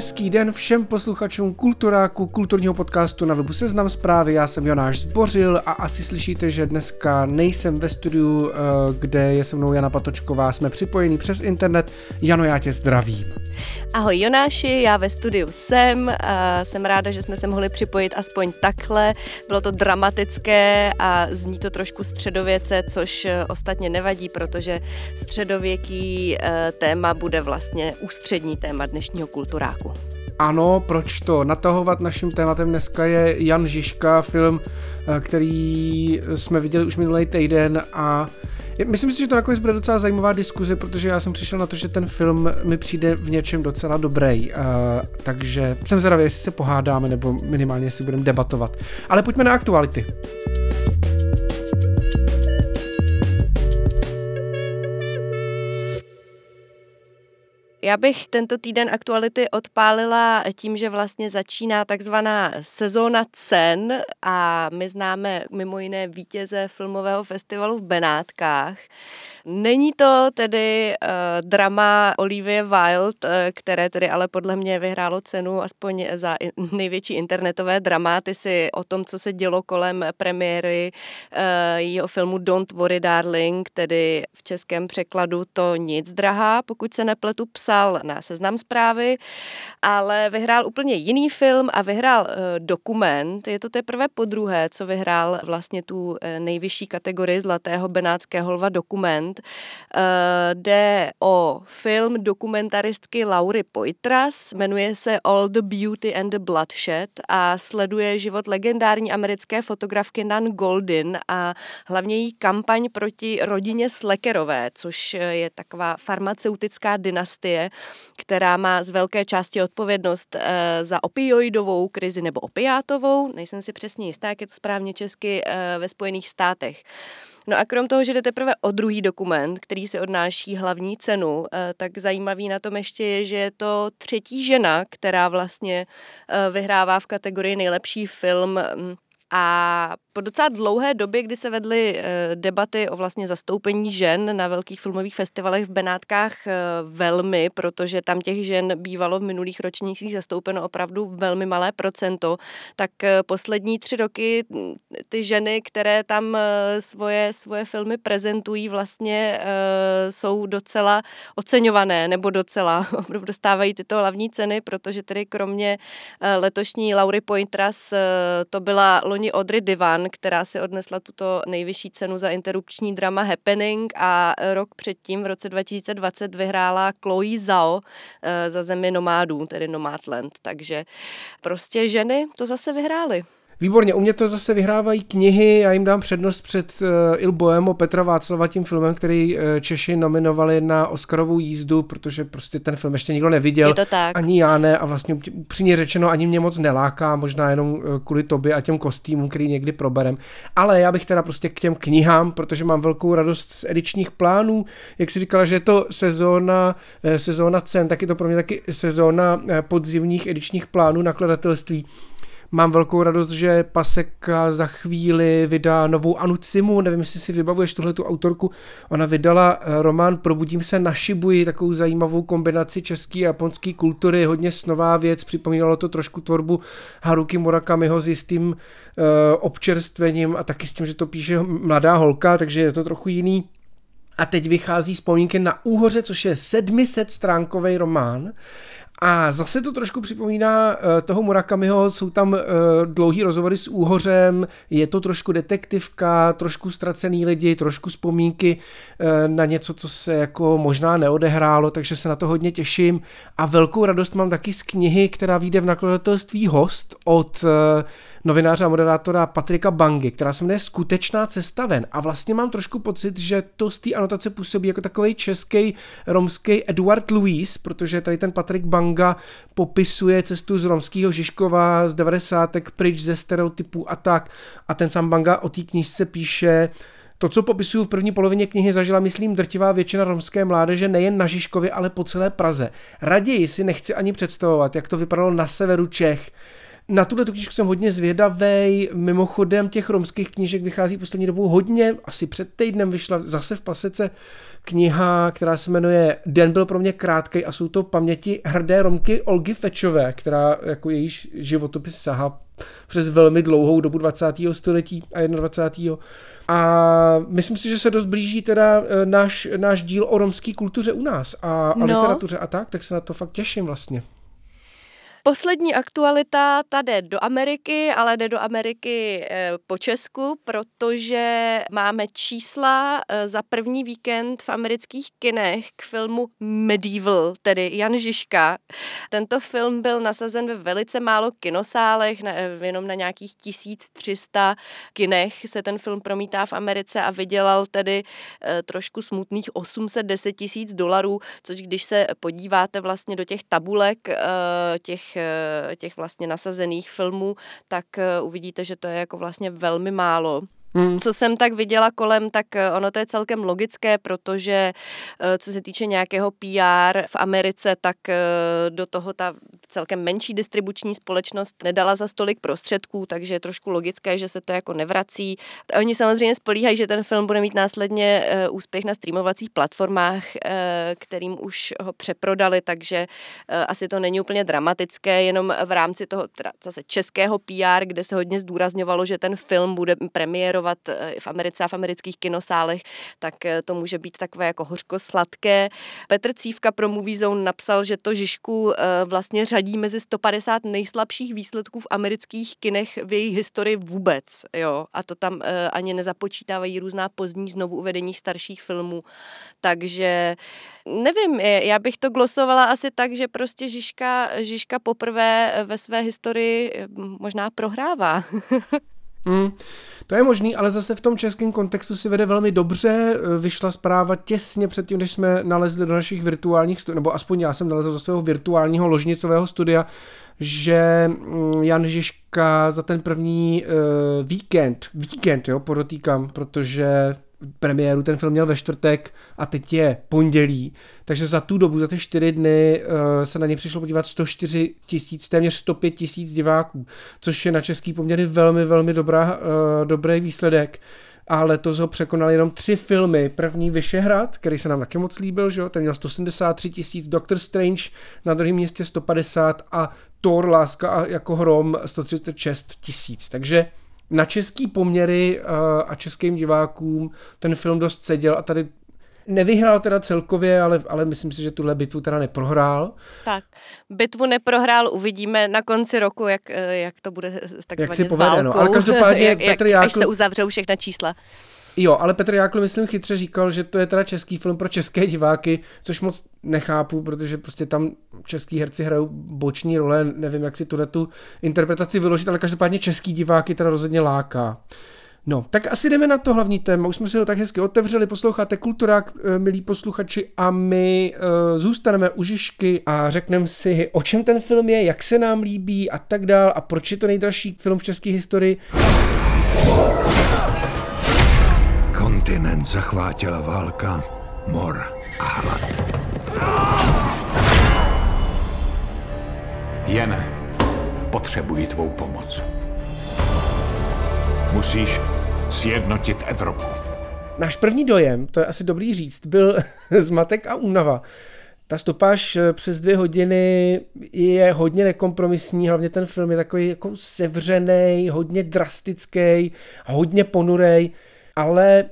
Hezký den všem posluchačům Kulturáku, kulturního podcastu na webu Seznam zprávy. Já jsem Jonáš Zbořil a asi slyšíte, že dneska nejsem ve studiu, eh, kde je se mnou Jana Patočková. Jsme připojení přes internet. Jano, já tě zdravím. Ahoj Jonáši, já ve studiu jsem. A jsem ráda, že jsme se mohli připojit aspoň takhle. Bylo to dramatické a zní to trošku středověce, což eh, ostatně nevadí, protože středověký eh, téma bude vlastně ústřední téma dnešního kulturáku. Ano, proč to? Natahovat naším tématem dneska je Jan Žižka, film, eh, který jsme viděli už minulý týden a Myslím si, že to nakonec bude docela zajímavá diskuze, protože já jsem přišel na to, že ten film mi přijde v něčem docela dobrý. Uh, takže jsem zvědavý, jestli se pohádáme nebo minimálně si budeme debatovat. Ale pojďme na aktuality. Já bych tento týden aktuality odpálila tím, že vlastně začíná takzvaná sezóna cen a my známe mimo jiné vítěze filmového festivalu v Benátkách. Není to tedy uh, drama Olivia Wilde, uh, které tedy ale podle mě vyhrálo cenu aspoň za největší internetové drama. Ty si o tom, co se dělo kolem premiéry uh, jeho filmu Don't Worry Darling, tedy v českém překladu to nic drahá, pokud se nepletu, psal na seznam zprávy, ale vyhrál úplně jiný film a vyhrál uh, dokument. Je to teprve po druhé, co vyhrál vlastně tu uh, nejvyšší kategorii Zlatého benátského lva dokument dokument. Eh, jde o film dokumentaristky Laury Poitras, jmenuje se All the Beauty and the Bloodshed a sleduje život legendární americké fotografky Nan Goldin a hlavně její kampaň proti rodině Slekerové, což je taková farmaceutická dynastie, která má z velké části odpovědnost eh, za opioidovou krizi nebo opiátovou, nejsem si přesně jistá, jak je to správně česky, eh, ve Spojených státech. No a krom toho, že jde teprve o druhý dokument, který si odnáší hlavní cenu, eh, tak zajímavý na tom ještě je, že je to třetí žena, která vlastně vyhrává v kategorii nejlepší film mm, a po docela dlouhé době, kdy se vedly eh, debaty o vlastně zastoupení žen na velkých filmových festivalech v Benátkách eh, velmi, protože tam těch žen bývalo v minulých ročnících zastoupeno opravdu velmi malé procento, tak eh, poslední tři roky hm, ty ženy, které tam svoje, svoje filmy prezentují, vlastně jsou docela oceňované, nebo docela dostávají tyto hlavní ceny, protože tedy kromě letošní Laury Pointras to byla loni Audrey Divan, která si odnesla tuto nejvyšší cenu za interrupční drama Happening a rok předtím, v roce 2020, vyhrála Chloe Zhao eh, za zemi nomádů, tedy Nomadland. Takže prostě ženy to zase vyhrály. Výborně, u mě to zase vyhrávají knihy, já jim dám přednost před uh, Il Boemo Petra Václava tím filmem, který uh, Češi nominovali na Oscarovou jízdu, protože prostě ten film ještě nikdo neviděl. Je to tak. Ani já ne a vlastně upřímně řečeno ani mě moc neláká, možná jenom uh, kvůli tobě a těm kostýmům, který někdy proberem. Ale já bych teda prostě k těm knihám, protože mám velkou radost z edičních plánů. Jak si říkala, že je to sezóna, uh, sezóna cen, tak je to pro mě taky sezóna uh, podzimních edičních plánů nakladatelství. Mám velkou radost, že Paseka za chvíli vydá novou Anu Cimu, nevím, jestli si vybavuješ tuhle tu autorku. Ona vydala eh, román Probudím se na Šibuji, takovou zajímavou kombinaci české a japonské kultury, hodně snová věc, připomínalo to trošku tvorbu Haruki Murakamiho s jistým uh, občerstvením a taky s tím, že to píše mladá holka, takže je to trochu jiný. A teď vychází vzpomínky na Úhoře, což je 700 stránkový román a zase to trošku připomíná uh, toho Murakamiho, jsou tam uh, dlouhý rozhovory s Úhořem, je to trošku detektivka, trošku ztracený lidi, trošku vzpomínky uh, na něco, co se jako možná neodehrálo, takže se na to hodně těším. A velkou radost mám taky z knihy, která vyjde v nakladatelství Host od novináře a moderátora Patrika Bangy, která se jmenuje Skutečná cesta ven. A vlastně mám trošku pocit, že to z té anotace působí jako takový český romský Eduard Louis, protože tady ten Patrik Banga popisuje cestu z romského Žižkova z 90. pryč ze stereotypů a tak. A ten sám Banga o té knížce píše, to, co popisuju v první polovině knihy, zažila, myslím, drtivá většina romské mládeže nejen na Žižkově, ale po celé Praze. Raději si nechci ani představovat, jak to vypadalo na severu Čech, na tuhle knížku jsem hodně zvědavý. Mimochodem těch romských knížek vychází poslední dobou hodně. Asi před týdnem vyšla zase v pasece kniha, která se jmenuje Den byl pro mě krátký a jsou to paměti hrdé Romky Olgy Fečové, která jako jejíž životopis sahá přes velmi dlouhou dobu 20. století a 21. A myslím si, že se dost blíží teda e, náš, náš díl o romské kultuře u nás a, a no. literatuře a tak, tak se na to fakt těším vlastně. Poslední aktualita, ta jde do Ameriky, ale jde do Ameriky eh, po Česku, protože máme čísla eh, za první víkend v amerických kinech k filmu Medieval, tedy Jan Žižka. Tento film byl nasazen ve velice málo kinosálech, eh, jenom na nějakých 1300 kinech se ten film promítá v Americe a vydělal tedy trošku smutných 810 tisíc dolarů, což když se podíváte vlastně do těch tabulek těch těch vlastně nasazených filmů, tak eh, uvidíte, že to je jako vlastně velmi málo. Hmm. Co jsem tak viděla kolem, tak eh, ono to je celkem logické, protože co se týče nějakého PR v Americe, tak do toho ta celkem menší distribuční společnost nedala za stolik prostředků, takže je trošku logické, že se to jako nevrací. Oni samozřejmě spolíhají, že ten film bude mít následně úspěch na streamovacích platformách, kterým už ho přeprodali, takže asi to není úplně dramatické, jenom v rámci toho zase českého PR, kde se hodně zdůrazňovalo, že ten film bude premiérovat v Americe a v amerických kinosálech, tak to může být takové jako hořko-sladké. Petr Cívka pro Movie Zone napsal, že to Žižku vlastně řadí mezi 150 nejslabších výsledků v amerických kinech v jejich historii vůbec. Jo? A to tam ani nezapočítávají různá pozdní znovu uvedení starších filmů. Takže nevím, já bych to glosovala asi tak, že prostě Žižka, Žižka poprvé ve své historii možná prohrává. Hmm, to je možný, ale zase v tom českém kontextu si vede velmi dobře. Vyšla zpráva těsně předtím, než jsme nalezli do našich virtuálních, nebo aspoň já jsem nalezl do svého virtuálního ložnicového studia, že mm, Jan Žižka za ten první uh, víkend, víkend, jo, podotýkám, protože premiéru ten film měl ve čtvrtek a teď je pondělí, takže za tu dobu, za ty čtyři dny uh, se na ně přišlo podívat 104 tisíc, téměř 105 tisíc diváků, což je na český poměry velmi, velmi dobrá, uh, dobrý výsledek a letos ho překonali jenom tři filmy. První Vyšehrad, který se nám taky moc líbil, že? ten měl 173 tisíc, Doctor Strange na druhém místě 150 a Thor Láska a jako hrom 136 tisíc. Takže na český poměry uh, a českým divákům ten film dost seděl a tady nevyhrál teda celkově, ale, ale myslím si, že tuhle bitvu teda neprohrál. Tak, bitvu neprohrál, uvidíme na konci roku, jak, eh, jak to bude takzvaně jak si povede, no. Ale každopádně jak, Petr Jákl... Až se uzavřou všechna čísla. Jo, ale Petr Jákl, myslím, chytře říkal, že to je teda český film pro české diváky, což moc nechápu, protože prostě tam český herci hrajou boční role, nevím, jak si tuhle tu interpretaci vyložit, ale každopádně český diváky teda rozhodně láká. No, tak asi jdeme na to hlavní téma. Už jsme si ho tak hezky otevřeli, posloucháte Kulturák, eh, milí posluchači, a my uh, zůstaneme u Žižky a řekneme si, o čem ten film je, jak se nám líbí a tak dál a proč je to nejdražší film v české historii. Kontinent zachvátila válka, mor a hlad. Jen potřebuji tvou pomoc. Musíš sjednotit Evropu. Náš první dojem, to je asi dobrý říct, byl zmatek a únava. Ta stopáž eh, přes dvě hodiny je hodně nekompromisní, hlavně ten film je takový jako sevřený, hodně drastický, hodně ponurej, ale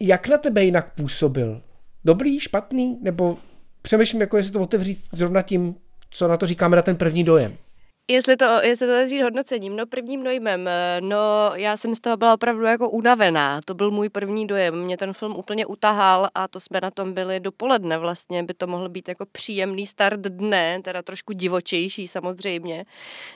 jak na tebe jinak působil? Dobrý, špatný, nebo přemýšlím, jako jestli to otevřít zrovna tím, co na to říkáme na ten první dojem. Jestli to, jestli to říct hodnocením, no prvním dojmem, eh, no já jsem z toho byla opravdu jako unavená, to byl můj první dojem, mě ten film úplně utahal a to jsme na tom byli dopoledne vlastně, by to mohl být jako příjemný start dne, teda trošku divočejší samozřejmě,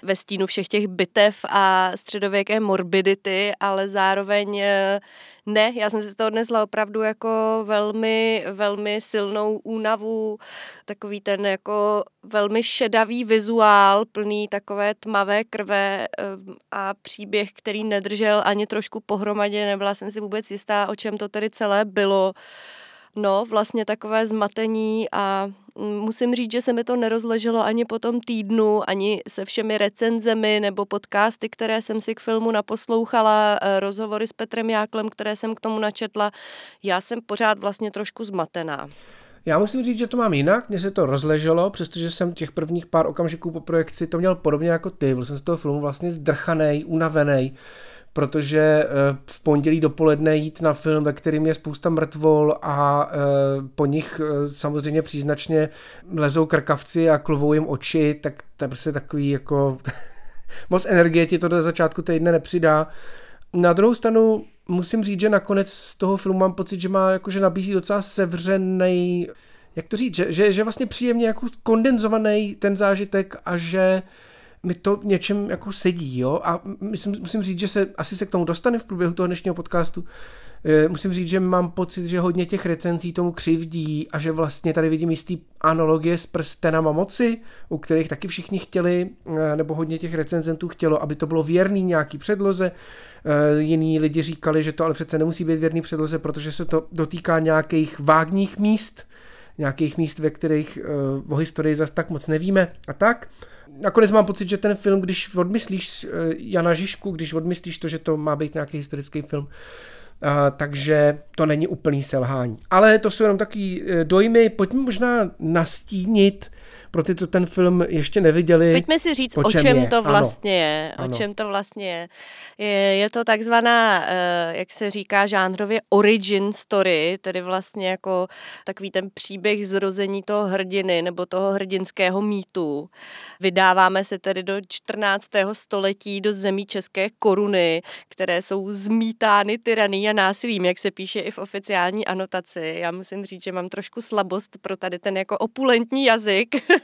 ve stínu všech těch bitev a středověké morbidity, ale zároveň eh, ne, já jsem si z toho odnesla opravdu jako velmi, velmi silnou únavu, takový ten jako velmi šedavý vizuál, plný takové tmavé krve eh, a příběh, který nedržel ani trošku pohromadě, nebyla jsem si vůbec jistá, o čem to tedy celé bylo. No, vlastně takové zmatení a musím říct, že se mi to nerozleželo ani po tom týdnu, ani se všemi recenzemi nebo podcasty, které jsem si k filmu naposlouchala, eh, rozhovory s Petrem Jáklem, které jsem k tomu načetla. Já jsem pořád vlastně trošku zmatená. Já musím říct, že to mám jinak, mně se to rozleželo, přestože jsem těch prvních pár okamžiků po projekci to měl podobně jako ty, byl jsem z toho filmu vlastně zdrchaný, unavený protože eh, v pondělí dopoledne jít na film, ve kterém je spousta mrtvol a eh, po nich eh, samozřejmě příznačně lezou krkavci a klovou jim oči, tak to je prostě takový jako moc energie ti to do začátku týdne nepřidá. Na druhou stranu musím říct, že nakonec z toho filmu mám pocit, že má jakože nabízí docela sevřený, jak to říct, že, že, že vlastně příjemně jako kondenzovaný ten zážitek a že uh, mi to v něčem jako sedí, jo, a myslím, musím říct, že se asi se k tomu dostane v průběhu toho dnešního podcastu. E, musím říct, že mám pocit, že hodně těch recenzí tomu křivdí a že vlastně tady vidím jistý analogie s prstenama moci, u kterých taky všichni chtěli, e, nebo hodně těch recenzentů chtělo, aby to bylo věrný nějaký předloze. E, jiní lidi říkali, že to ale přece nemusí být věrný předloze, protože se to dotýká nějakých vágních míst, nějakých míst, ve kterých o historii zase tak moc nevíme a tak nakonec mám pocit, že ten film, když odmyslíš eh, Jana Žižku, když odmyslíš to, že to má být nějaký historický film, Uh, takže to není úplný selhání. Ale to jsou jenom taky eh, dojmy. Pojďme možná nastínit pro ty, co ten film ještě neviděli. Pojďme si říct, o čem je. to vlastně ano. je. O čem to vlastně je. je. Je to takzvaná, eh, jak se říká žánrově, origin story, tedy vlastně jako takový ten příběh zrození toho hrdiny nebo toho hrdinského mýtu. Vydáváme se tedy do 14. století do zemí České koruny, které jsou zmítány tyraní a násilím, jak se píše i v oficiální anotaci. Já musím říct, že mám trošku slabost pro tady ten jako opulentní jazyk.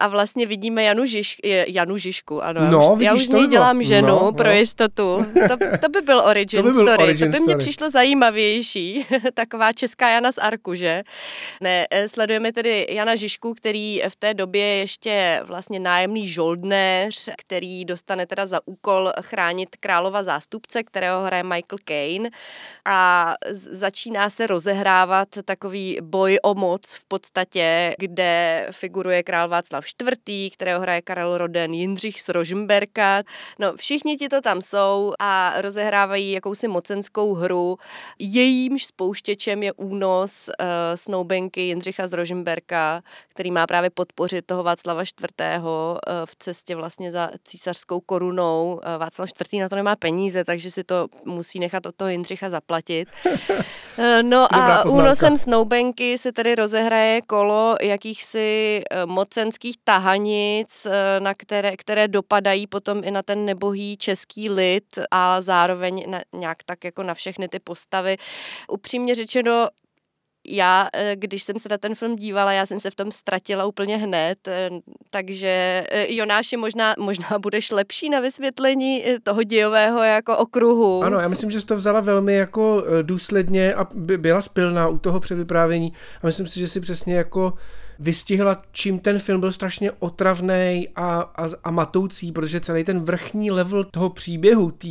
a vlastně vidíme Janu, Žiž, Janu Žižku, ano. No, já už, já už z ní dělám ženu no, pro no. jistotu. To, to by byl origin to by byl story, origin to by mě přišlo zajímavější. Taková česká Jana z Arku, že? Ne, eh, sledujeme tedy Jana Žižku, který v té době ještě vlastně nájemný žoldnéř, který dostane teda za úkol chránit králova zástupce, kterého hraje Michael Caine a začíná se rozehrávat takový boj o moc v podstatě, kde figuruje král Václav IV., kterého hraje Karel Roden, Jindřich z Rožmberka. No, všichni ti to tam jsou a rozehrávají jakousi mocenskou hru. Jejímž spouštěčem je únos uh, snoubenky Jindřicha z Rožmberka, který má právě podpořit toho Václava IV. Uh, v cestě vlastně za císařskou korunou. Uh, Václav IV. na to nemá peníze, takže si to musí nechat od toho Jindřicha zaplatit. No a únosem snoubenky se tedy rozehraje kolo jakýchsi mocenských tahanic, eh, na které, které dopadají potom i na ten nebohý český lid a zároveň na, nějak tak jako na všechny ty postavy. Upřímně řečeno, já, eh, když jsem se na ten film dívala, já jsem se v tom ztratila úplně hned, eh, takže Jonáši, možná, možná budeš lepší na vysvětlení toho dějového jako okruhu. Ano, já myslím, že jsi to vzala velmi jako důsledně a byla spilná u toho převyprávění a myslím si, že si přesně jako vystihla, čím ten film byl strašně otravný a, a, a matoucí, protože celý ten vrchní level toho příběhu, té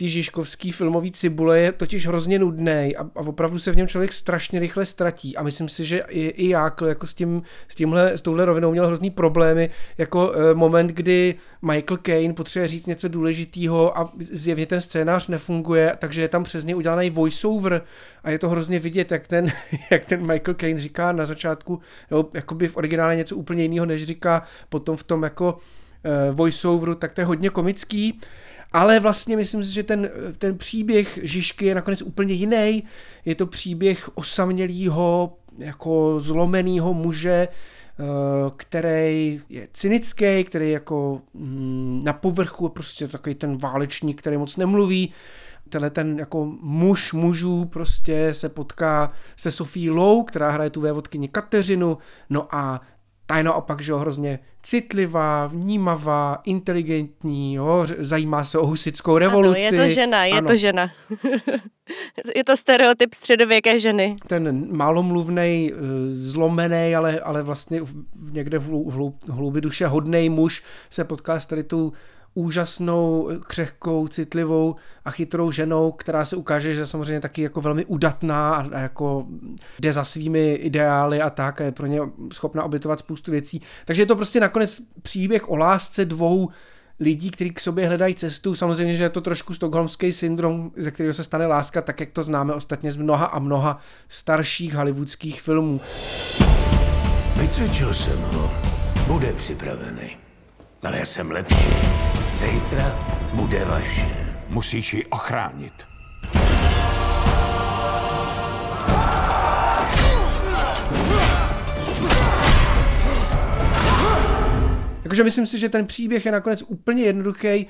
ty Žižkovský filmový cibule je totiž hrozně nudný a, a opravdu se v něm člověk strašně rychle ztratí a myslím si, že i, i já jako s, tím, s, tímhle, s touhle rovinou měl hrozný problémy, jako e, moment, kdy Michael Caine potřebuje říct něco důležitého a zjevně ten scénář nefunguje, takže je tam přes něj udělaný voiceover a je to hrozně vidět, jak ten, jak ten Michael Caine říká na začátku, nebo jakoby v originále něco úplně jiného, než říká potom v tom jako e, voiceoveru, tak to je hodně komický. Ale vlastně myslím si, že ten, ten příběh Žižky je nakonec úplně jiný. Je to příběh osamělého, jako zlomeného muže který je cynický, který jako mm, na povrchu prostě takový ten válečník, který moc nemluví, tenhle ten jako muž mužů prostě se potká se Sofí Lou, která hraje tu vévodkyni Kateřinu, no a ta je naopak, že jo, hrozně citlivá, vnímavá, inteligentní, jo, zajímá se o husickou revoluci. Ano, je to žena, je ano. to žena. je to stereotyp středověké ženy. Ten málomluvný, eh, zlomený, ale, ale vlastně někde v, v hloubi duše hodnej muž se potká s tady tu úžasnou, křehkou, citlivou a chytrou ženou, která se ukáže, že je samozřejmě taky jako velmi udatná a, a jako jde za svými ideály a tak a je pro ně schopna obětovat spoustu věcí. Takže je to prostě nakonec příběh o lásce dvou lidí, kteří k sobě hledají cestu. Samozřejmě, že je to trošku stokholmský syndrom, ze kterého se stane láska, tak jak to známe ostatně z mnoha a mnoha starších hollywoodských filmů. Vycvičil jsem ho. Bude připravený. Ale já jsem lepší. Zítra bude vaše. Musíš ji ochránit. Jakože myslím si, že ten příběh je nakonec úplně jednoduchý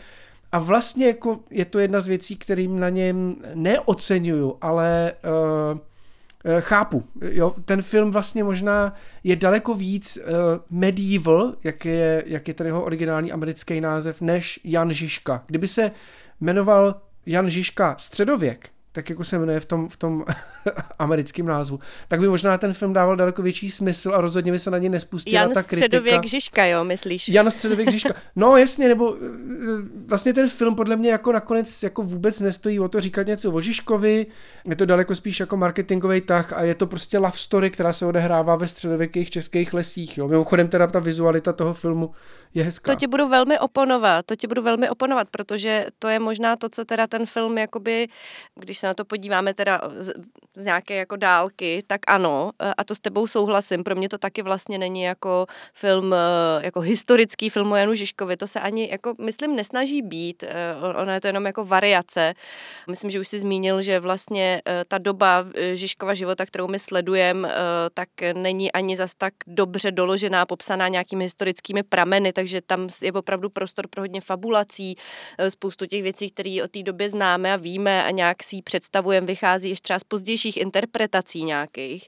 a vlastně jako je to jedna z věcí, kterým na něm neocenuju, ale uh, Eh, chápu. Jo, ten film vlastně možná je daleko víc uh, medieval, jak je, jak je ten jeho originální americký název, než Jan Žižka. Kdyby se jmenoval Jan Žižka středověk, tak jako se jmenuje v tom, v tom americkém názvu, tak by možná ten film dával daleko větší smysl a rozhodně by se na ně nespustila Jan ta kritika. Středověk Žižka, jo, myslíš? Jan Středověk Žižka. No jasně, nebo eh, vlastně ten film podle mě jako nakonec jako vůbec nestojí o to říkat něco o Žižkovi, je to daleko spíš jako marketingový tah a je to prostě love story, která se odehrává ve středověkých českých lesích. Jo. Mimochodem teda ta vizualita toho filmu je hezká. To ti budu velmi oponovat, to ti budu velmi oponovat, protože to je možná to, co teda ten film, jakoby, když se na to podíváme teda z, z nějaké jako dálky, tak ano, e, a to s tebou souhlasím, pro mě to taky vlastně není jako film, e, jako historický film o Janu Žižkovi, to se ani, jako myslím, nesnaží být, e, ono je to jenom jako variace. Myslím, že už si zmínil, že vlastně ta doba Žižkova života, kterou my sledujeme, tak není ani zas tak dobře doložená, popsaná nějakými historickými prameny, takže tam je opravdu prostor pro hodně fabulací, spoustu těch věcí, které o té době známe a víme a nějak si představujeme, vychází ještě třeba z pozdějších interpretací nějakých.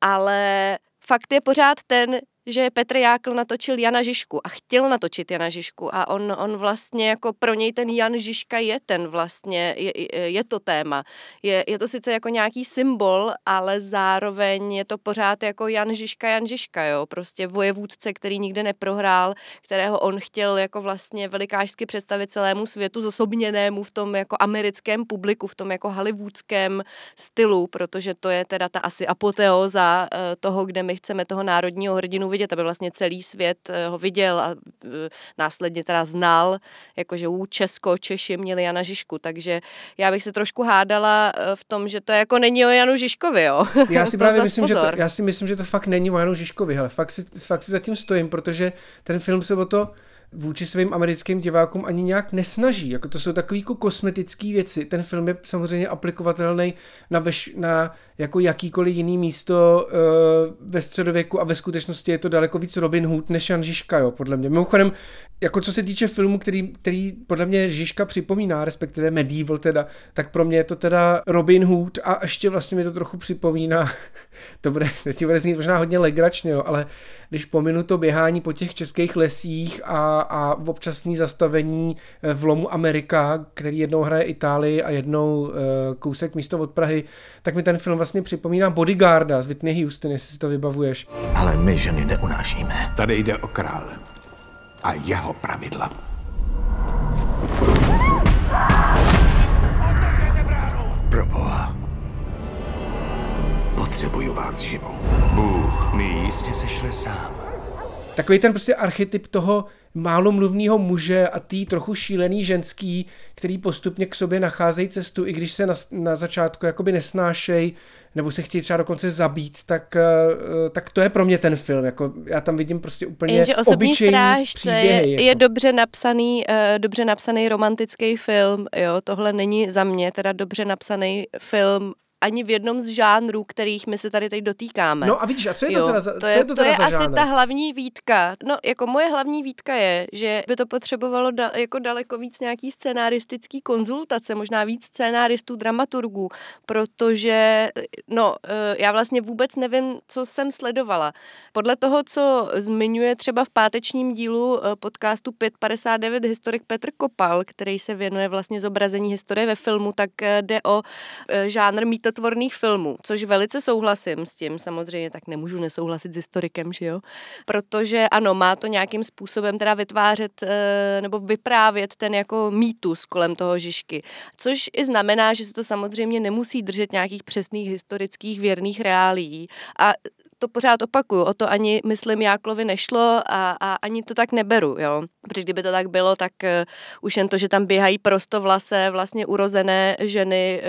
Ale fakt je pořád ten, že Petr Jákl natočil Jana Žižku a chtěl natočit Jana Žižku a on, on vlastně jako pro něj ten Jan Žižka je ten vlastně, je, je to téma. Je, je to sice jako nějaký symbol, ale zároveň je to pořád jako Jan Žižka, Jan Žižka, jo, prostě vojevůdce, který nikde neprohrál, kterého on chtěl jako vlastně velikářsky představit celému světu, zosobněnému v tom jako americkém publiku, v tom jako hollywoodském stylu, protože to je teda ta asi apoteóza eh, toho, kde my chceme toho národního hrdinu vidět, aby vlastně celý svět eh, ho viděl a eh, následně teda znal, jakože u Česko, Češi měli Jana Žižku, takže já bych se trošku hádala eh, v tom, že to jako není o Janu Žižkovi, jo. Já si právě myslím, že to, já si myslím, že to fakt není o Janu Žižkovi, ale fakt si, fakt si zatím stojím, protože ten film se o to vůči svým americkým divákům ani nějak nesnaží. Jako to jsou takové jako kosmetické věci. Ten film je samozřejmě aplikovatelný na, veš, na jako jakýkoliv jiný místo uh, ve středověku a ve skutečnosti je to daleko víc Robin Hood než Jan Žižka, jo, podle mě. Mimochodem, jako co se týče filmu, který, který podle mě Žižka připomíná, respektive Medieval teda, tak pro mě je to teda Robin Hood a ještě vlastně mi to trochu připomíná, to bude, teď bude znít možná hodně legračně, jo, ale když pominu to běhání po těch českých lesích a, a občasný zastavení eh, v lomu Amerika, který jednou hraje Itálii a jednou uh, kousek místo od Prahy, tak mi ten film vlastně připomíná Bodyguarda z Whitney Houston, jestli si to vybavuješ. Ale my ženy neunášíme. Tady jde o krále a jeho pravidla. Proboha. Potřebuju vás živou. Bůh mi jistě sešle sám. Takový ten prostě archetyp toho málomluvného muže a tý trochu šílený ženský, který postupně k sobě nacházejí cestu, i když se na, na začátku jakoby nesnášej, nebo se chtějí třeba dokonce zabít, tak, uh, tak to je pro mě ten film. Jako, já tam vidím prostě úplně Jenže osobní strážce je, jako. je dobře napsaný, uh, dobře napsaný romantický film. Jo, tohle není za mě teda dobře napsaný film ani v jednom z žánrů, kterých my se tady teď dotýkáme. No a vidíš, a co je to Jo, teda za, to co je, to to teda je za asi žánr? ta hlavní výtka. No, jako moje hlavní výtka je, že by to potřebovalo da, jako daleko víc nějaký scénaristický konzultace, možná víc scénaristů, dramaturgů, protože, no, eh, já vlastně vůbec nevím, co jsem sledovala. Podle toho, co zmiňuje třeba v pátečním dílu eh, podcastu 559 historik Petr Kopal, který se věnuje vlastně zobrazení historie ve filmu, tak eh, jde o žánr mýtotvorných filmů, což velice souhlasím s tím, samozřejmě tak nemůžu nesouhlasit s historikem, že jo? Protože ano, má to nějakým způsobem teda vytvářet eh, nebo vyprávět ten jako mýtus kolem toho Žižky, což i znamená, že se to samozřejmě nemusí držet nějakých přesných historických věrných reálí a to pořád opakuju, o to ani, myslím, Jáklovi nešlo a, a ani to tak neberu, jo. Protože kdyby to tak bylo, tak uh, už jen to, že tam běhají prostovlasé vlastně urozené ženy,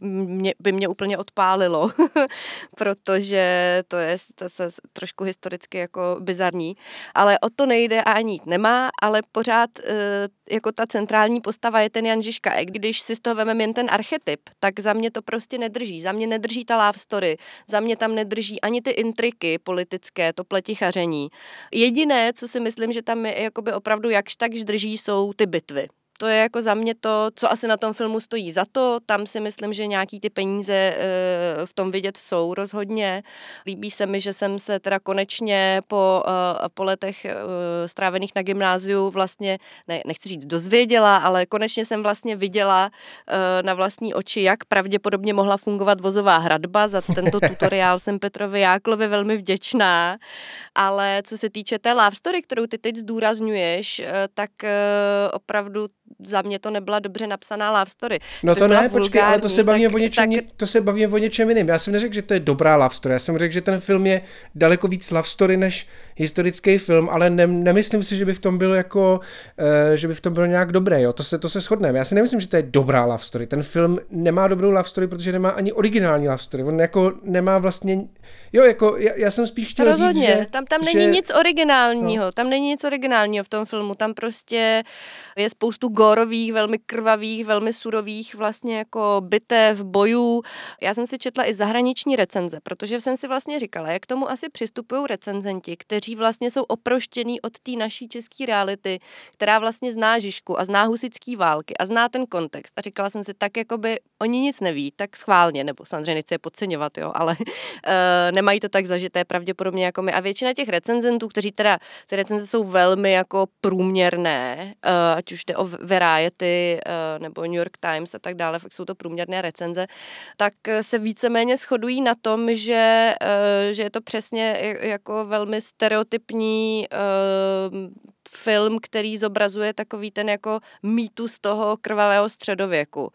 uh, mě, by mě úplně odpálilo, protože to je to se trošku historicky jako bizarní, ale o to nejde a ani jít nemá, ale pořád uh, jako ta centrální postava je ten Jan Žižka. A když si z toho vememe jen ten archetyp, tak za mě to prostě nedrží. Za mě nedrží ta love story, za mě tam nedrží ani ty intriky politické, to pletichaření. Jediné, co si myslím, že tam je jakoby opravdu jakž takž drží, jsou ty bitvy. To je jako za mě to, co asi na tom filmu stojí za to. Tam si myslím, že nějaký ty peníze e, v tom vidět jsou rozhodně. Líbí se mi, že jsem se teda konečně po, e, po letech e, strávených na gymnáziu vlastně, ne, nechci říct dozvěděla, ale konečně jsem vlastně viděla na vlastní oči, jak pravděpodobně mohla fungovat vozová hradba. Za tento tutoriál jsem Petrovi Jáklovi velmi vděčná. Ale co se týče té love story, kterou ty teď zdůrazňuješ, tak opravdu za mě to nebyla dobře napsaná love story. No to byla ne, počkej, ale to se vulgární, bavíme tak- o něčem, tak- to se bavíme o něčem jiném. Já jsem neřekl, že to je dobrá love story, já jsem řekl, že ten film je daleko víc love story než historický film, ale ne, nemyslím si, že by v tom byl jako, uh, že by v tom byl nějak dobré, jo, to se, to se shodneme. Já si nemyslím, že to je dobrá love story. Ten film nemá dobrou love story, protože nemá ani originální love story. On jako nemá vlastně, jo, jako já, já jsem spíš chtěl Rozhodně, říct, že, tam, tam že, není nic originálního, no. tam není nic originálního v tom filmu, tam prostě je spoustu gorových, velmi krvavých, velmi surových vlastně jako bitev, bojů. Já jsem si četla i zahraniční recenze, protože jsem si vlastně říkala, jak tomu asi přistupují recenzenti, kteří vlastně jsou oproštění od té naší české reality, která vlastně zná Žižku a zná husický války a zná ten kontext. A říkala jsem si, tak jakoby oni nic neví, tak schválně, nebo samozřejmě nechci je podceňovat, jo, ale uh, nemají to tak zažité pravděpodobně jako my. A většina těch recenzentů, kteří teda, ty recenze jsou velmi jako průměrné, uh, ať už jde o Variety uh, nebo New York Times a tak dále, fakt jsou to průměrné recenze, tak eh, se víceméně shodují na tom, že, uh, že je to přesně jako velmi stereotypní uh, film, který zobrazuje takový ten jako mýtus toho krvavého středověku.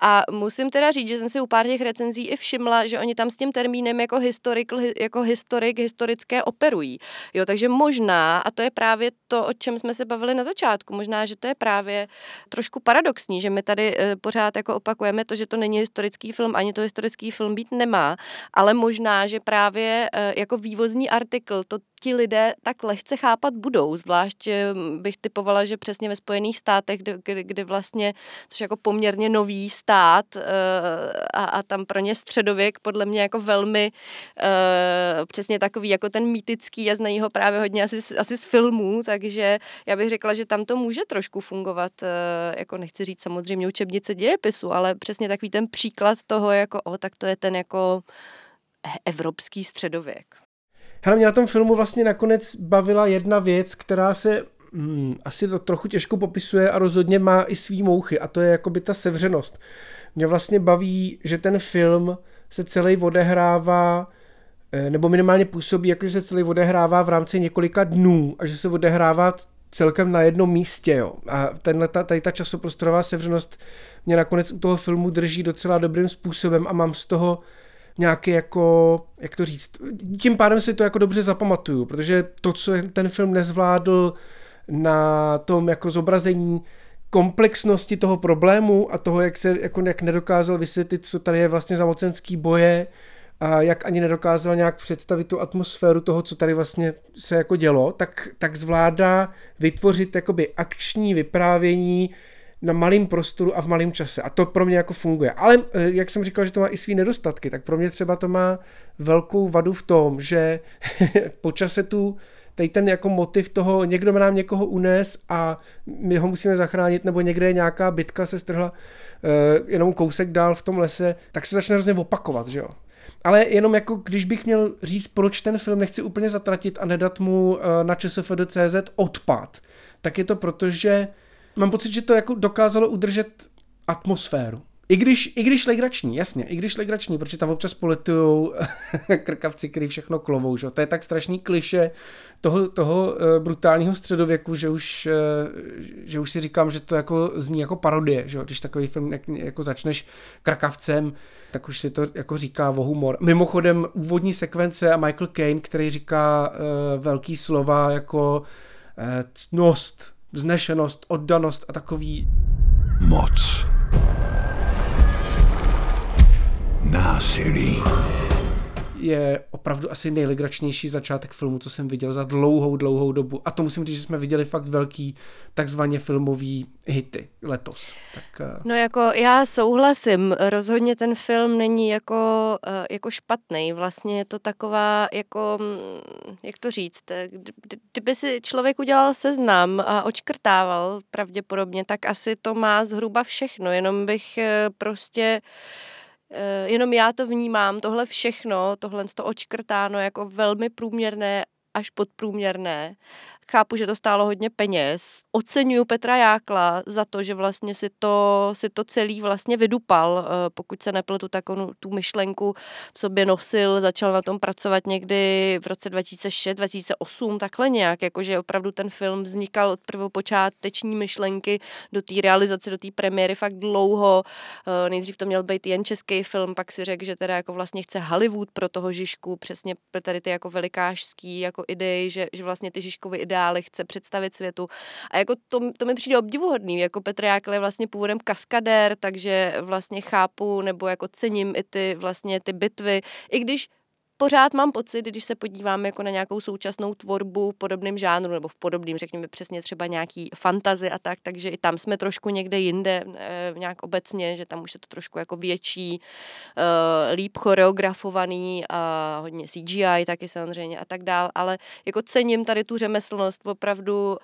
A musím teda říct, že jsem si u pár těch recenzí i všimla, že oni tam s tím termínem jako historik, jako historik, historické operují. Jo, takže možná, a to je právě to, o čem jsme se bavili na začátku, možná, že to je právě trošku paradoxní, že my tady e, pořád jako opakujeme to, že to není historický film, ani to historický film být nemá, ale možná, že právě e, jako vývozní artikl to ti lidé tak lehce chápat budou, zvlášť eh, bych typovala, že přesně ve Spojených státech, kdy, kdy, kdy vlastně, což jako poměrně nový stát eh, a, a tam pro ně středověk podle mě jako velmi eh, přesně takový jako ten mýtický a znají ho právě hodně asi, asi z filmů, takže já bych řekla, že tam to může trošku fungovat, jako nechci říct samozřejmě učebnice dějepisu, ale přesně takový ten příklad toho, jako o, tak to je ten jako evropský středověk. Hele, mě na tom filmu vlastně nakonec bavila jedna věc, která se hmm, asi to trochu těžko popisuje a rozhodně má i svý mouchy a to je jakoby ta sevřenost. Mě vlastně baví, že ten film se celý odehrává eh, nebo minimálně působí, jako že se celý odehrává v rámci několika dnů a že se odehrává celkem na jednom místě. Jo. A tenhle, ta, tady ta časoprostorová sevřenost mě nakonec u toho filmu drží docela dobrým způsobem a mám z toho nějaký jako, jak to říct, tím pádem si to jako dobře zapamatuju, protože to, co ten film nezvládl na tom jako zobrazení komplexnosti toho problému a toho, jak se jako jak nedokázal vysvětlit, co tady je vlastně za mocenský boje a jak ani nedokázal nějak představit tu atmosféru toho, co tady vlastně se jako dělo, tak, tak zvládá vytvořit jakoby akční vyprávění na malém prostoru a v malém čase. A to pro mě jako funguje. Ale eh, jak jsem říkal, že to má i svý nedostatky, tak pro mě třeba to má velkou vadu v tom, že po čase tu tady ten jako motiv toho, někdo nám někoho unes a my ho musíme zachránit, nebo někde nějaká bitka se strhla uh, jenom kousek dál v tom lese, tak se začne hrozně opakovat, že jo. Ale jenom jako, když bych měl říct, proč ten film nechci úplně zatratit a nedat mu uh, na ČSFD.cz odpad, tak je to proto, že mám pocit, že to jako dokázalo udržet atmosféru. I když, I když legrační, jasně, i když legrační, protože tam občas poletujou krkavci, který všechno klovou, že? to je tak strašný kliše toho, toho uh, brutálního středověku, že už, uh, že už si říkám, že to jako zní jako parodie, že? když takový film jak, jako začneš krkavcem, tak už si to jako říká o humor. Mimochodem úvodní sekvence a Michael Caine, který říká uh, velký slova jako ctnost, vznešenost, oddanost a takový Moc. Násilí. Je opravdu asi nejlegračnější začátek filmu, co jsem viděl za dlouhou, dlouhou dobu. A to musím říct, že jsme viděli fakt velký takzvaně filmový hity letos. Tak, uh... No jako já souhlasím, rozhodně ten film není jako, uh, jako špatný. Vlastně je to taková, jako, mm, jak to říct, kdyby si člověk udělal seznam a očkrtával pravděpodobně, tak asi to má zhruba všechno, jenom bych uh, prostě Eh, jenom já to vnímám, tohle všechno, tohle to očkrtáno jako velmi průměrné až podprůměrné Chápu, že to stálo hodně peněz. Oceňuju Petra Jákla za to, že vlastně si to, si to celý vlastně vydupal. Eh, pokud se nepletu, tak on tu myšlenku v sobě nosil, začal na tom pracovat někdy v roce 2006, 2008, takhle nějak, jakože opravdu ten film vznikal od prvopočáteční myšlenky do té realizace, do té premiéry fakt dlouho. Eh, nejdřív to měl být jen český film, pak si řekl, že teda jako vlastně chce Hollywood pro toho Žižku, přesně pro tady ty jako velikářský jako idei, že, že vlastně ty Žižkovy ide ideály chce představit světu. A jako to, to mi přijde obdivuhodný, jako Petr Jákl je vlastně původem kaskadér, takže vlastně chápu nebo jako cením i ty vlastně ty bitvy, i když pořád mám pocit, když se podívám jako na nějakou současnou tvorbu v podobným žánru, nebo v podobným, řekněme přesně třeba nějaký fantazy a tak, takže i tam jsme trošku někde jinde, e, nějak obecně, že tam už je to trošku jako větší, e, líp choreografovaný a hodně CGI taky samozřejmě a tak dál, ale jako cením tady tu řemeslnost opravdu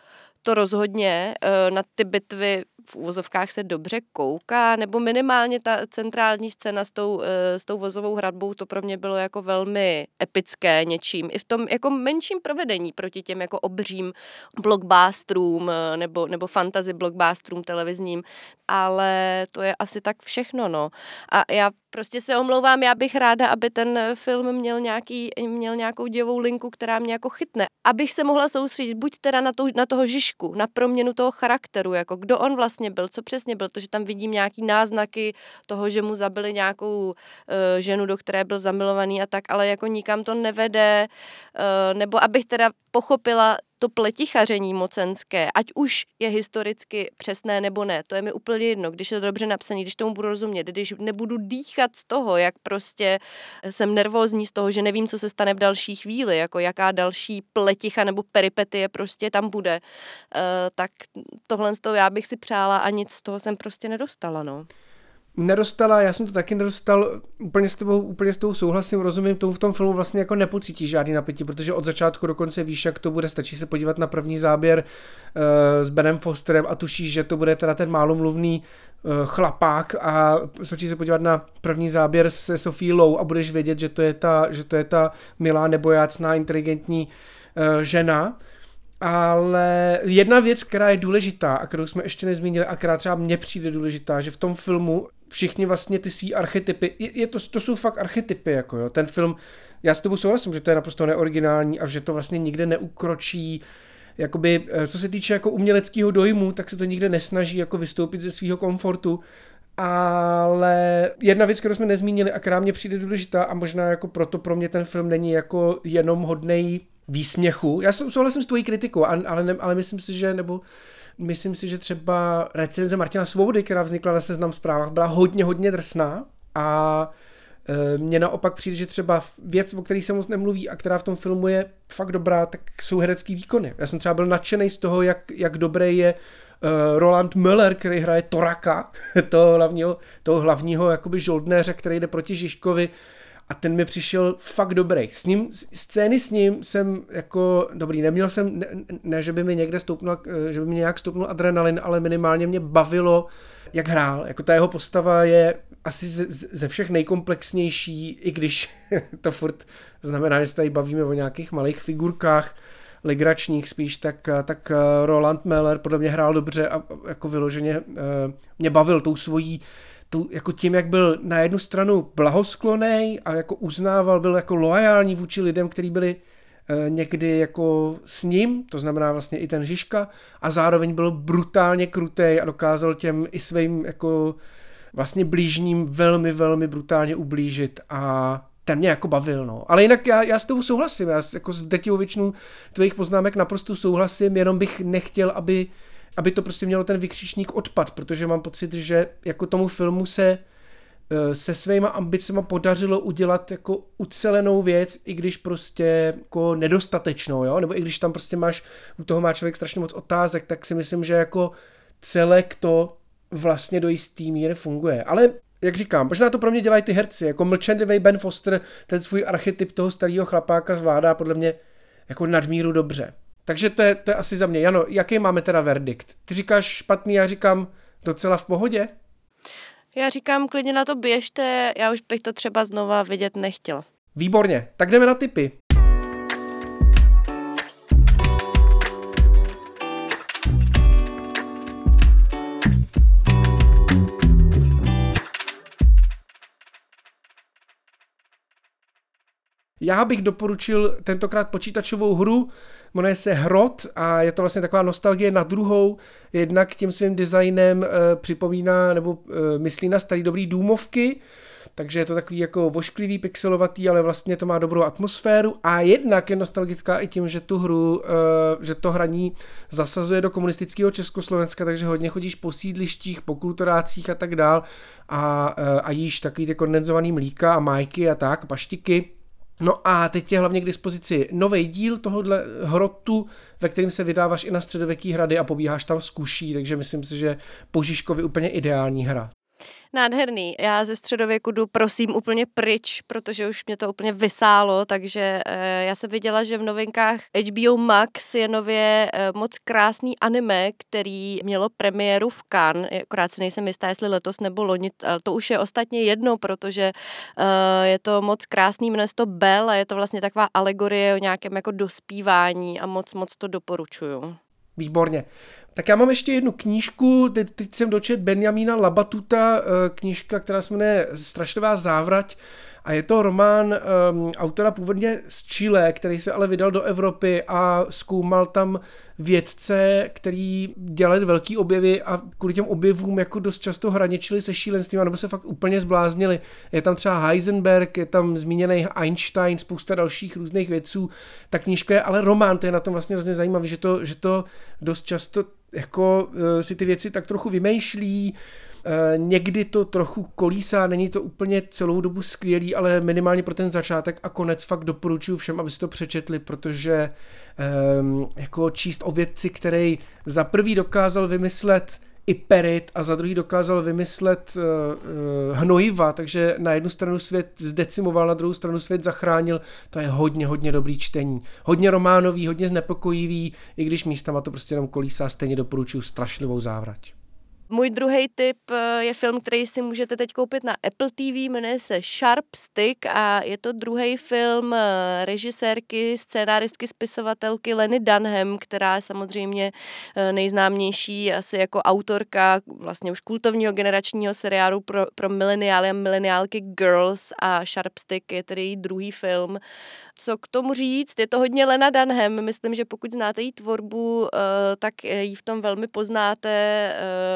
to rozhodně eh, na ty bitvy v úvozovkách se dobře kouká, nebo minimálně ta centrální scéna s tou, eh, s tou vozovou hradbou, to pro mě bylo jako velmi epické něčím. I v tom jako menším provedení proti těm jako obřím blockbusterům eh, nebo, nebo fantasy blockbusterům televizním, ale to je asi tak všechno, no. A já prostě se omlouvám, já bych ráda, aby ten film měl, nějaký, měl nějakou děvou linku, která mě jako chytne. Abych se mohla soustředit buď teda na, to, na toho Žižku, na proměnu toho charakteru, jako kdo on vlastně byl, co přesně byl, to, že tam vidím nějaký náznaky toho, že mu zabili nějakou uh, ženu, do které byl zamilovaný a tak, ale jako nikam to nevede, uh, nebo abych teda pochopila to pletichaření mocenské, ať už je historicky přesné nebo ne, to je mi úplně jedno, když je to dobře napsaný, když tomu budu rozumět, když nebudu dýchat z toho, jak prostě jsem nervózní z toho, že nevím, co se stane v další chvíli, jako jaká další pleticha nebo peripetie prostě tam bude, uh, tak tohle z toho já bych si přála a nic z toho jsem prostě nedostala, no nedostala, já jsem to taky nedostal, úplně s tebou, úplně s tou souhlasím, rozumím tomu v tom filmu vlastně jako nepocítí žádný napětí, protože od začátku do konce víš, jak to bude, stačí se podívat na první záběr uh, s Benem Fosterem a tušíš, že to bude teda ten málomluvný uh, chlapák a stačí se podívat na první záběr se Sophie Lowe a budeš vědět, že to je ta, že to je ta milá nebojácná, inteligentní uh, žena, ale jedna věc, která je důležitá a kterou jsme ještě nezmínili a která třeba mně přijde důležitá, že v tom filmu všichni vlastně ty svý archetypy, je, je to, to jsou fakt archetypy, jako jo, ten film, já s tebou souhlasím, že to je naprosto neoriginální a že to vlastně nikde neukročí, jakoby, eh, co se týče jako uměleckého dojmu, tak se to nikde nesnaží jako vystoupit ze svého komfortu, ale jedna věc, kterou jsme nezmínili a která mě přijde důležitá a možná jako proto pro mě ten film není jako jenom hodnej výsměchu. Já souhlasím s tvojí kritikou, ale, ne, ale myslím si, že nebo myslím si, že třeba recenze Martina Svobody, která vznikla na seznam zprávách, byla hodně, hodně drsná a Eh, mně naopak přijde, že třeba věc, o které se moc nemluví a která v tom filmu je fakt dobrá, tak jsou herecký výkony. Já jsem třeba byl nadšený z toho, jak, jak dobrý je uh, Roland Müller, který hraje Toraka, toho hlavního, toho hlavního jakoby žoldnéře, který jde proti Žižkovi a ten mi přišel fakt dobrý. S ním, scény s ním jsem jako dobrý, neměl jsem, ne, ne že by mi někde stoupnul, eh, že by mi nějak stoupnul adrenalin, ale minimálně mě bavilo, jak hrál. Jako ta jeho postava je asi ze, ze všech nejkomplexnější, i když to furt znamená, že se tady bavíme o nějakých malých figurkách, legračních spíš, tak, tak eh, Roland Meller podle mě hrál dobře a jako vyloženě eh, mě bavil tou svojí tu, jako tím, jak byl na jednu stranu blahosklonej a jako uznával, byl jako loajální vůči lidem, kteří byli e, někdy jako s ním, to znamená vlastně i ten Žižka, a zároveň byl brutálně krutej a dokázal těm i svým jako vlastně blížním velmi, velmi brutálně ublížit a ten mě jako bavil, no. Ale jinak já, já s tebou souhlasím, já jako s drtivou většinou tvých poznámek naprosto souhlasím, jenom bych nechtěl, aby aby to prostě mělo ten vykřičník odpad, protože mám pocit, že jako tomu filmu se eh, se svýma ambicema podařilo udělat jako ucelenou věc, i když prostě jako nedostatečnou, jo? nebo i když tam prostě máš, u toho má člověk strašně moc otázek, tak si myslím, že jako celek to vlastně do jistý míry funguje. Ale jak říkám, možná to pro mě dělají ty herci, jako mlčenlivý Ben Foster, ten svůj archetyp toho starého chlapáka zvládá podle mě jako nadmíru dobře. Takže to je, to je asi za mě. Jano, jaký máme teda verdikt? Ty říkáš špatný, já říkám docela v pohodě? Já říkám, klidně na to běžte, já už bych to třeba znova vidět nechtěla. Výborně, tak jdeme na typy. Já bych doporučil tentokrát počítačovou hru, jmenuje se Hrot a je to vlastně taková nostalgie na druhou, jednak tím svým designem e, připomíná nebo e, myslí na starý dobrý důmovky, takže je to takový jako vošklivý, pixelovatý, ale vlastně to má dobrou atmosféru. A jednak je nostalgická i tím, že tu hru, e, že to hraní zasazuje do komunistického Československa, takže hodně chodíš po sídlištích, po kulturácích a tak dál. A, a jíš takový ty kondenzovaný mlíka a majky a tak, paštiky No a teď je hlavně k dispozici nový díl tohohle hrotu, ve kterém se vydáváš i na středověký hrady a pobíháš tam z kuší, takže myslím si, že po Žižkovi úplně ideální hra. Nádherný. Já ze středověku jdu prosím úplně pryč, protože už mě to úplně vysálo, takže eh, já jsem viděla, že v novinkách HBO Max je nově eh, moc krásný anime, který mělo premiéru v Cannes, akorát si nejsem jistá, jestli letos nebo loni, to už je ostatně jedno, protože eh, je to moc krásný, jmenuje se to Bell a je to vlastně taková alegorie o nějakém jako dospívání a moc, moc to doporučuju. Výborně. Tak já mám ještě jednu knížku, teď, teď jsem dočet Benjamína Labatuta, eh, knížka, která se jmenuje Strašlivá závrať a je to román um, autora původně z Chile, který se ale vydal do Evropy a zkoumal tam vědce, který dělali velký objevy a kvůli těm objevům jako dost často hraničili se šílenstvím, nebo se fakt úplně zbláznili. Je tam třeba Heisenberg, je tam zmíněný Einstein, spousta dalších různých vědců. Ta knížka je ale román, to je na tom vlastně hrozně zajímavé, že to, že to dost často jako uh, si ty věci tak trochu vymýšlí, Eh, někdy to trochu kolísá, není to úplně celou dobu skvělý, ale minimálně pro ten začátek a konec fakt doporučuji všem, aby si to přečetli, protože um, jako číst o vědci, který za prvý dokázal vymyslet i perit a za druhý dokázal vymyslet uh, hnojiva, takže na jednu stranu svět zdecimoval, na druhou stranu svět zachránil, to je hodně, hodně dobrý čtení. Hodně románový, hodně znepokojivý, i když místama to prostě jenom kolísá, stejně doporučuji strašlivou závrať. Můj druhý tip eh, je film, který si můžete teď koupit na Apple TV, jmenuje se Sharp Stick a je to druhý film eh, režisérky, scénáristky, spisovatelky Lenny Dunham, která je samozřejmě eh, nejznámější asi jako autorka vlastně už kultovního generačního seriálu pro, pro mileniály a mileniálky Girls a Sharp Stick je tedy její druhý film. Co k tomu říct? Je to hodně Lena Dunham. Myslím, že pokud znáte její tvorbu, tak ji v tom velmi poznáte.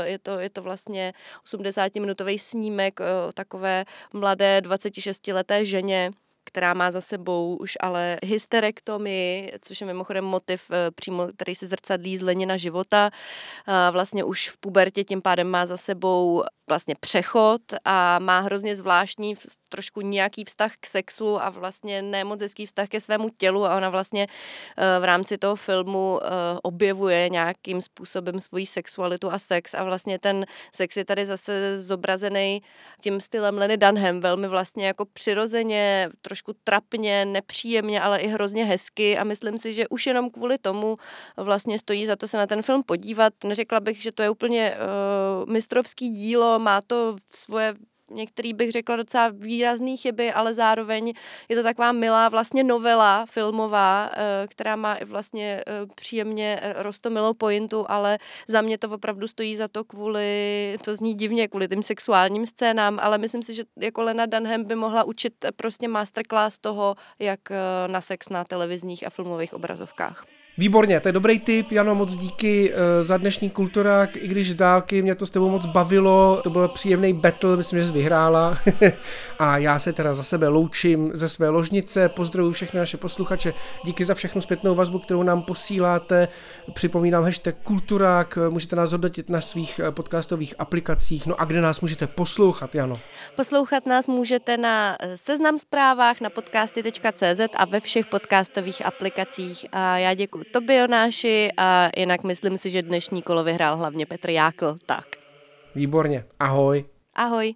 Je to, je to vlastně 80-minutový snímek o takové mladé 26-leté ženě, která má za sebou už ale hysterektomy, což je mimochodem motiv eh, přímo, který se zrcadlí z Lenina života. Vlastně už v pubertě tím pádem má za sebou vlastně přechod a má hrozně zvláštní trošku nějaký vztah k sexu a vlastně nemoc hezký vztah ke svému tělu a ona vlastně eh, v rámci toho filmu eh, objevuje nějakým způsobem svoji sexualitu a sex a vlastně ten sex je tady zase zobrazený tím stylem Lenny Dunham, velmi vlastně jako přirozeně, trošku trapně, nepříjemně, ale i hrozně hezky a myslím si, že už jenom kvůli tomu vlastně stojí za to se na ten film podívat. Neřekla bych, že to je úplně uh, mistrovský dílo, má to svoje některý bych řekla docela výrazný chyby, ale zároveň je to taková milá vlastně novela filmová, eh, která má i vlastně eh, příjemně rostomilou pointu, ale za mě to opravdu stojí za to kvůli, to zní divně, kvůli tím sexuálním scénám, ale myslím si, že jako Lena Dunham by mohla učit prostě masterclass toho, jak na sex na televizních a filmových obrazovkách. Výborně, to je dobrý tip, Jano, moc díky uh, za dnešní kulturák, i když z dálky mě to s tebou moc bavilo, to byl příjemný battle, myslím, že jsi vyhrála. A já se teda za sebe loučím ze své ložnice, pozdravuji všechny naše posluchače, díky za všechnu zpětnou vazbu, kterou nám posíláte, připomínám hashtag kulturák, můžete nás hodnotit na svých eh, podcastových aplikacích, no a kde nás můžete poslouchat, Jano? Poslouchat nás můžete na eh, seznam zprávách, na podcasty.cz a ve všech podcastových aplikacích. A já děkuji tobionáši a jinak myslím si, že dnešní kolo vyhrál hlavně Petr Jákl. Tak. Výborně. Ahoj. Ahoj.